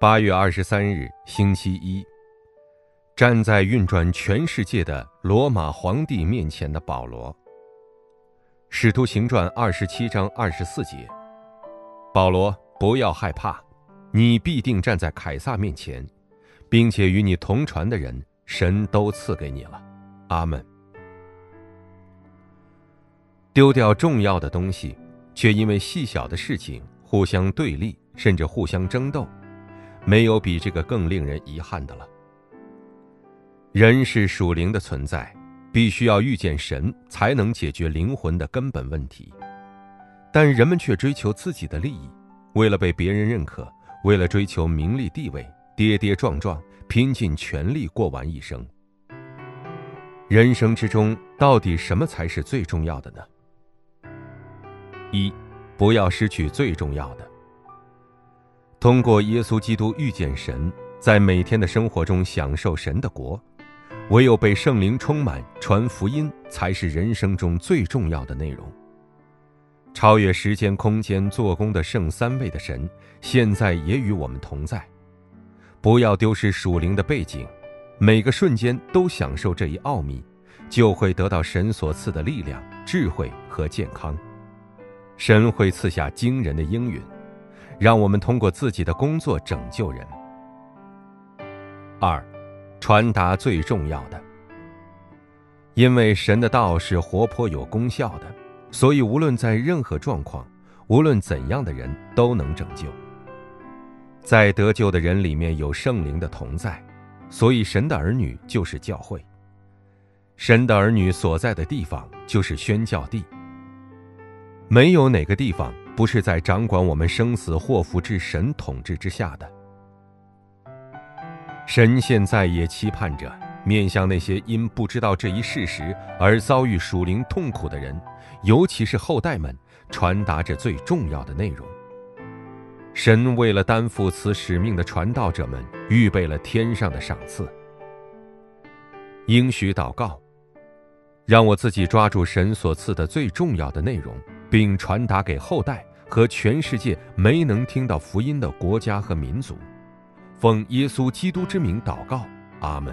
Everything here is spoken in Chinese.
八月二十三日，星期一。站在运转全世界的罗马皇帝面前的保罗。使徒行传二十七章二十四节。保罗，不要害怕，你必定站在凯撒面前，并且与你同船的人，神都赐给你了。阿门。丢掉重要的东西，却因为细小的事情互相对立，甚至互相争斗。没有比这个更令人遗憾的了。人是属灵的存在，必须要遇见神才能解决灵魂的根本问题，但人们却追求自己的利益，为了被别人认可，为了追求名利地位，跌跌撞撞，拼尽全力过完一生。人生之中，到底什么才是最重要的呢？一，不要失去最重要的。通过耶稣基督遇见神，在每天的生活中享受神的国，唯有被圣灵充满，传福音才是人生中最重要的内容。超越时间空间做工的圣三位的神，现在也与我们同在。不要丢失属灵的背景，每个瞬间都享受这一奥秘，就会得到神所赐的力量、智慧和健康。神会赐下惊人的应允。让我们通过自己的工作拯救人。二，传达最重要的。因为神的道是活泼有功效的，所以无论在任何状况，无论怎样的人都能拯救。在得救的人里面有圣灵的同在，所以神的儿女就是教会。神的儿女所在的地方就是宣教地。没有哪个地方。不是在掌管我们生死祸福之神统治之下的。神现在也期盼着面向那些因不知道这一事实而遭遇属灵痛苦的人，尤其是后代们，传达着最重要的内容。神为了担负此使命的传道者们，预备了天上的赏赐。应许祷告，让我自己抓住神所赐的最重要的内容，并传达给后代。和全世界没能听到福音的国家和民族，奉耶稣基督之名祷告，阿门。